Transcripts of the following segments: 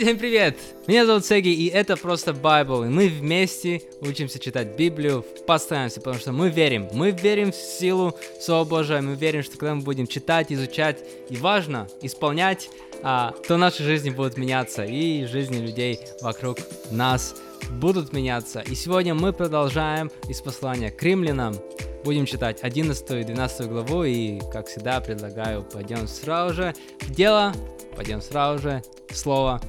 Всем привет! Меня зовут Сеги, и это просто Bible, и мы вместе учимся читать Библию в потому что мы верим. Мы верим в силу Слова Божия, мы верим, что когда мы будем читать, изучать, и важно исполнять, а, то наши жизни будут меняться, и жизни людей вокруг нас будут меняться. И сегодня мы продолжаем из послания к римлянам. Будем читать 11 и 12 главу, и, как всегда, предлагаю, пойдем сразу же в дело, пойдем сразу же в слово.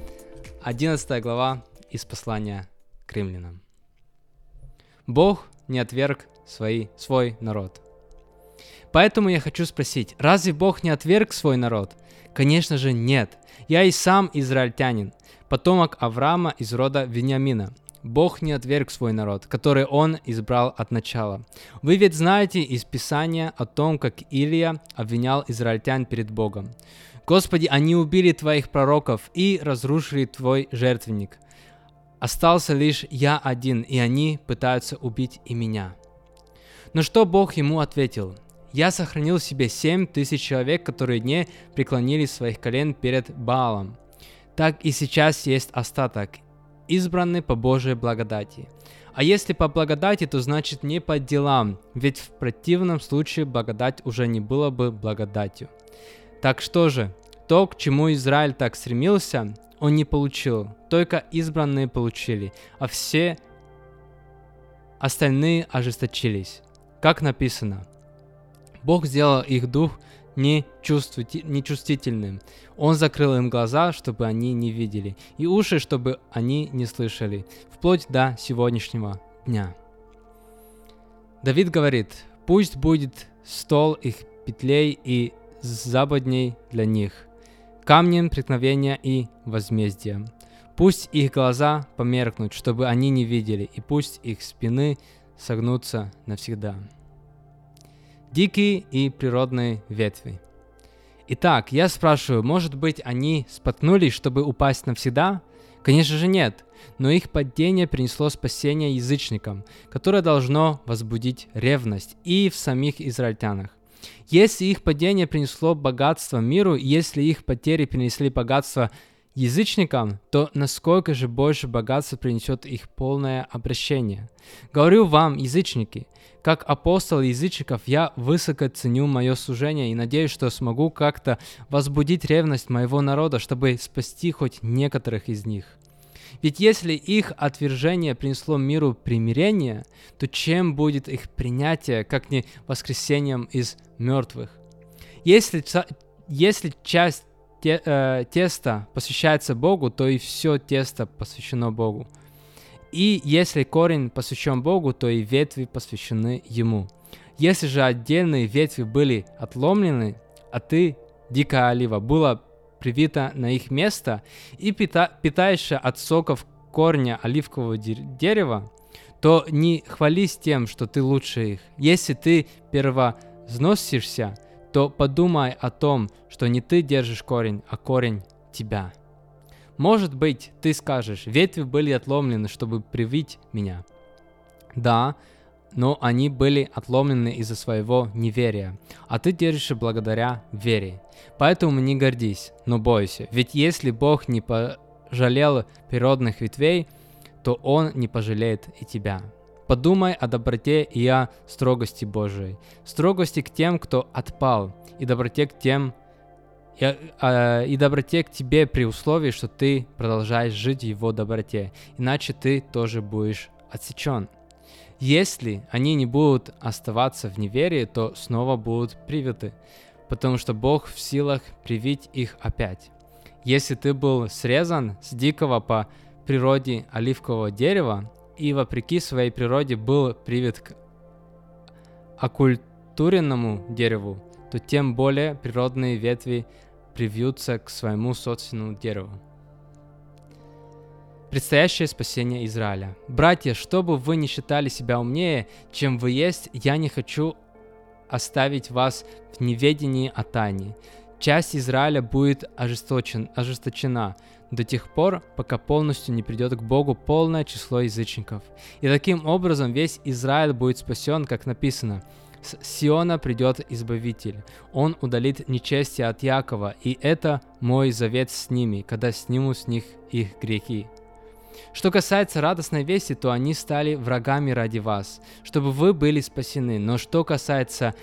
11 глава из послания к римлянам. Бог не отверг свои, свой народ. Поэтому я хочу спросить, разве Бог не отверг свой народ? Конечно же нет. Я и сам израильтянин, потомок Авраама из рода Вениамина. Бог не отверг свой народ, который Он избрал от начала. Вы ведь знаете из Писания о том, как Илия обвинял израильтян перед Богом. Господи, они убили Твоих пророков и разрушили Твой жертвенник. Остался лишь я один, и они пытаются убить и меня. Но что Бог ему ответил? Я сохранил себе семь тысяч человек, которые не преклонили своих колен перед Баалом. Так и сейчас есть остаток, избранный по Божьей благодати. А если по благодати, то значит не по делам, ведь в противном случае благодать уже не была бы благодатью. Так что же, то, к чему Израиль так стремился, он не получил, только избранные получили, а все остальные ожесточились. Как написано, Бог сделал их дух нечувствительным. Он закрыл им глаза, чтобы они не видели, и уши, чтобы они не слышали, вплоть до сегодняшнего дня. Давид говорит, пусть будет стол их петлей и западней для них, камнем преткновения и возмездия. Пусть их глаза померкнут, чтобы они не видели, и пусть их спины согнутся навсегда. Дикие и природные ветви. Итак, я спрашиваю, может быть они споткнулись, чтобы упасть навсегда? Конечно же нет, но их падение принесло спасение язычникам, которое должно возбудить ревность и в самих израильтянах. Если их падение принесло богатство миру, если их потери принесли богатство язычникам, то насколько же больше богатства принесет их полное обращение? Говорю вам, язычники, как апостол язычников, я высоко ценю мое служение и надеюсь, что смогу как-то возбудить ревность моего народа, чтобы спасти хоть некоторых из них. Ведь если их отвержение принесло миру примирение, то чем будет их принятие, как не воскресением из мертвых? Если, если часть те, э, теста посвящается Богу, то и все тесто посвящено Богу. И если корень посвящен Богу, то и ветви посвящены Ему. Если же отдельные ветви были отломлены, а ты, дикая олива, была привита на их место и пита, питаешься от соков корня оливкового дерева, то не хвались тем, что ты лучше их. Если ты первозносишься, то подумай о том, что не ты держишь корень, а корень тебя. Может быть, ты скажешь, ветви были отломлены, чтобы привить меня. Да, но они были отломлены из-за своего неверия, а ты держишь благодаря вере. Поэтому не гордись, но бойся, ведь если Бог не пожалел природных ветвей, то Он не пожалеет и тебя. Подумай о доброте и о строгости Божией, строгости к тем, кто отпал, и доброте к тем, и, э, и доброте к тебе при условии, что ты продолжаешь жить в его доброте, иначе ты тоже будешь отсечен. Если они не будут оставаться в неверии, то снова будут привиты, потому что Бог в силах привить их опять. Если ты был срезан с дикого по природе оливкового дерева и вопреки своей природе был привит к оккультуренному дереву, то тем более природные ветви привьются к своему собственному дереву предстоящее спасение Израиля. Братья, чтобы вы не считали себя умнее, чем вы есть, я не хочу оставить вас в неведении о тайне. Часть Израиля будет ожесточен, ожесточена до тех пор, пока полностью не придет к Богу полное число язычников. И таким образом весь Израиль будет спасен, как написано. С Сиона придет Избавитель. Он удалит нечестие от Якова, и это мой завет с ними, когда сниму с них их грехи. Что касается радостной вести, то они стали врагами ради вас, чтобы вы были спасены. Но что касается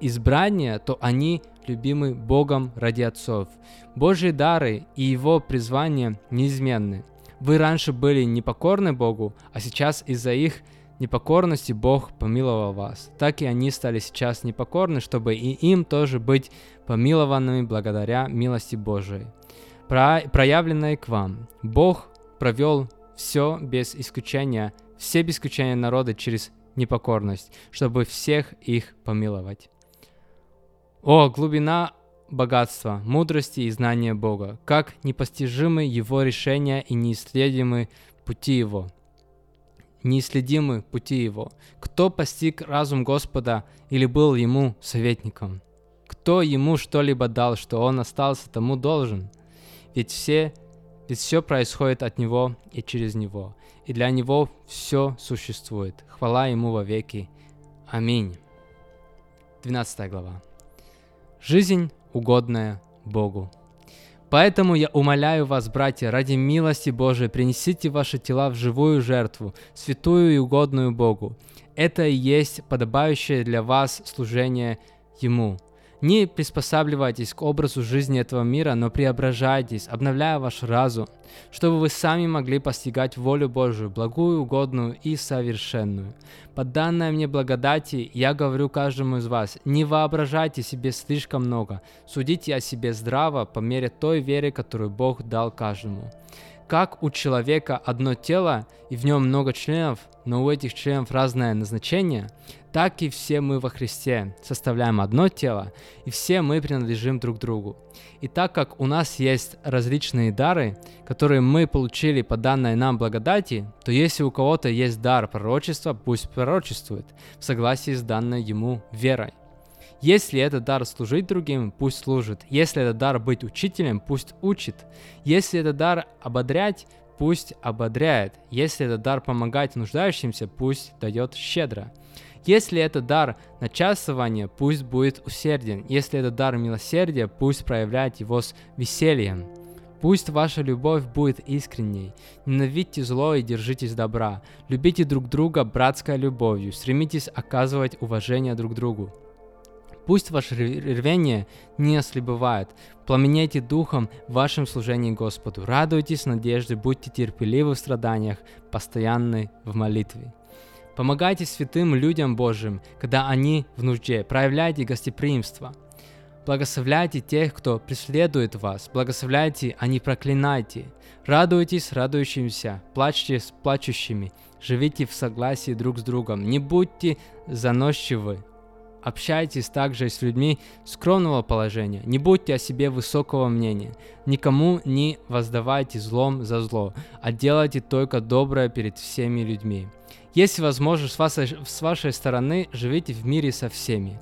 избрания, то они любимы Богом ради отцов. Божьи дары и Его призвание неизменны. Вы раньше были непокорны Богу, а сейчас из-за их непокорности Бог помиловал вас. Так и они стали сейчас непокорны, чтобы и им тоже быть помилованными благодаря милости Божией, про проявленной к вам. Бог провел все без исключения, все без исключения народы через непокорность, чтобы всех их помиловать. О, глубина богатства, мудрости и знания Бога, как непостижимы Его решения и неисследимы пути Его. Неисследимы пути Его. Кто постиг разум Господа или был Ему советником? Кто Ему что-либо дал, что Он остался тому должен? Ведь все ведь все происходит от Него и через Него, и для Него все существует. Хвала Ему во веки. Аминь. 12 глава. Жизнь угодная Богу. Поэтому я умоляю вас, братья, ради милости Божией, принесите ваши тела в живую жертву, святую и угодную Богу. Это и есть подобающее для вас служение Ему. Не приспосабливайтесь к образу жизни этого мира, но преображайтесь, обновляя ваш разум, чтобы вы сами могли постигать волю Божию, благую, угодную и совершенную. По данной мне благодати я говорю каждому из вас, не воображайте себе слишком много, судите о себе здраво по мере той веры, которую Бог дал каждому. Как у человека одно тело и в нем много членов, но у этих членов разное назначение, так и все мы во Христе составляем одно тело, и все мы принадлежим друг другу. И так как у нас есть различные дары, которые мы получили по данной нам благодати, то если у кого-то есть дар пророчества, пусть пророчествует в согласии с данной ему верой. Если это дар служить другим, пусть служит. Если это дар быть учителем, пусть учит. Если это дар ободрять, пусть ободряет. Если это дар помогать нуждающимся, пусть дает щедро. Если это дар начасывания, пусть будет усерден. Если это дар милосердия, пусть проявляет его с весельем. Пусть ваша любовь будет искренней. Ненавидьте зло и держитесь добра. Любите друг друга братской любовью. Стремитесь оказывать уважение друг другу. Пусть ваше рвение не ослабевает. Пламеняйте духом в вашем служении Господу. Радуйтесь надежде, будьте терпеливы в страданиях, постоянны в молитве. Помогайте святым людям Божьим, когда они в нужде. Проявляйте гостеприимство. Благословляйте тех, кто преследует вас. Благословляйте, а не проклинайте. Радуйтесь радующимся, плачьте с плачущими. Живите в согласии друг с другом. Не будьте заносчивы. Общайтесь также с людьми скромного положения. Не будьте о себе высокого мнения. Никому не воздавайте злом за зло, а делайте только доброе перед всеми людьми. Если возможно, с, вас, с вашей стороны живите в мире со всеми.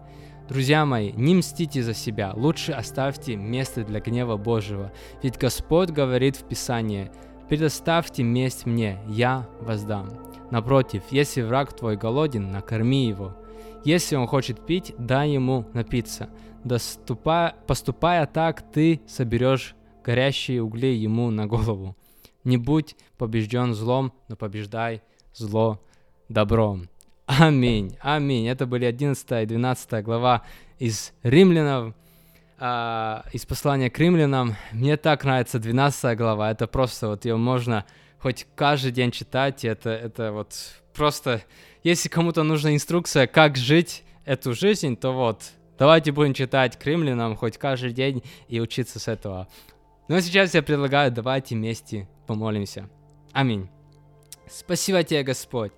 Друзья мои, не мстите за себя, лучше оставьте место для гнева Божьего, ведь Господь говорит в Писании, «Предоставьте месть мне, я воздам». Напротив, если враг твой голоден, накорми его. Если он хочет пить, дай ему напиться. Доступая, поступая так, ты соберешь горящие угли ему на голову. Не будь побежден злом, но побеждай зло добром. Аминь, аминь. Это были 11 и 12 глава из Римлянам, э, из послания к римлянам. Мне так нравится 12 глава. Это просто вот ее можно хоть каждый день читать. Это, это вот просто... Если кому-то нужна инструкция, как жить эту жизнь, то вот, давайте будем читать к римлянам хоть каждый день и учиться с этого. Но сейчас я предлагаю, давайте вместе помолимся. Аминь. Спасибо тебе, Господь.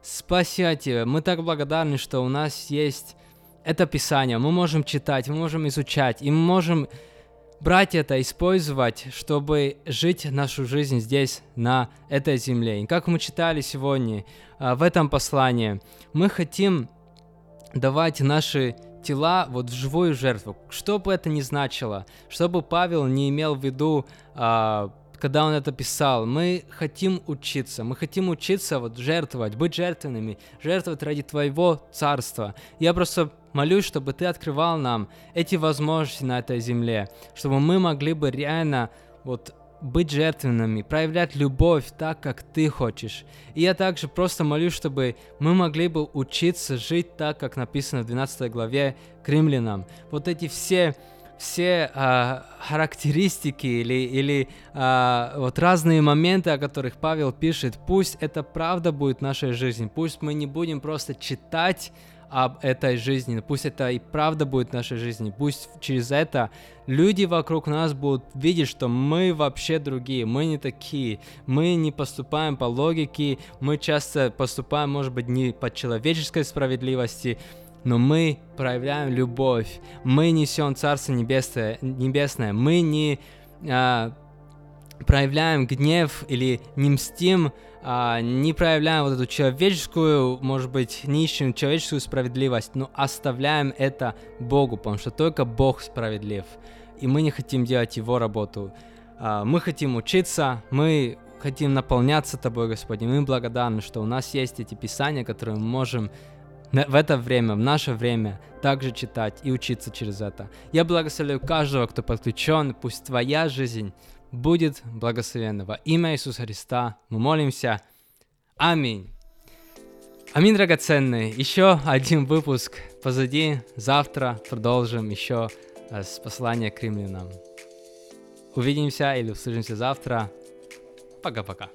Спасибо тебе. Мы так благодарны, что у нас есть это Писание. Мы можем читать, мы можем изучать, и мы можем брать это, использовать, чтобы жить нашу жизнь здесь, на этой земле. И как мы читали сегодня а, в этом послании, мы хотим давать наши тела вот в живую жертву, что бы это ни значило, чтобы Павел не имел в виду а, когда он это писал. Мы хотим учиться, мы хотим учиться вот жертвовать, быть жертвенными, жертвовать ради Твоего Царства. Я просто молюсь, чтобы Ты открывал нам эти возможности на этой земле, чтобы мы могли бы реально вот быть жертвенными, проявлять любовь так, как ты хочешь. И я также просто молюсь, чтобы мы могли бы учиться жить так, как написано в 12 главе к римлянам. Вот эти все все а, характеристики или, или а, вот разные моменты, о которых Павел пишет, пусть это правда будет в нашей жизни, пусть мы не будем просто читать об этой жизни. Пусть это и правда будет в нашей жизни. Пусть через это люди вокруг нас будут видеть, что мы вообще другие, мы не такие, мы не поступаем по логике, мы часто поступаем, может быть, не по человеческой справедливости, но мы проявляем любовь, мы несем Царство Небесное, мы не а, проявляем гнев или не мстим, а, не проявляем вот эту человеческую, может быть, не человеческую справедливость, но оставляем это Богу, потому что только Бог справедлив, и мы не хотим делать Его работу. А, мы хотим учиться, мы хотим наполняться Тобой, Господи, мы благодарны, что у нас есть эти писания, которые мы можем в это время, в наше время, также читать и учиться через это. Я благословляю каждого, кто подключен, пусть твоя жизнь будет благословенно. Во имя Иисуса Христа мы молимся. Аминь. Аминь, драгоценные. Еще один выпуск позади. Завтра продолжим еще э, с послания к римлянам. Увидимся или услышимся завтра. Пока-пока.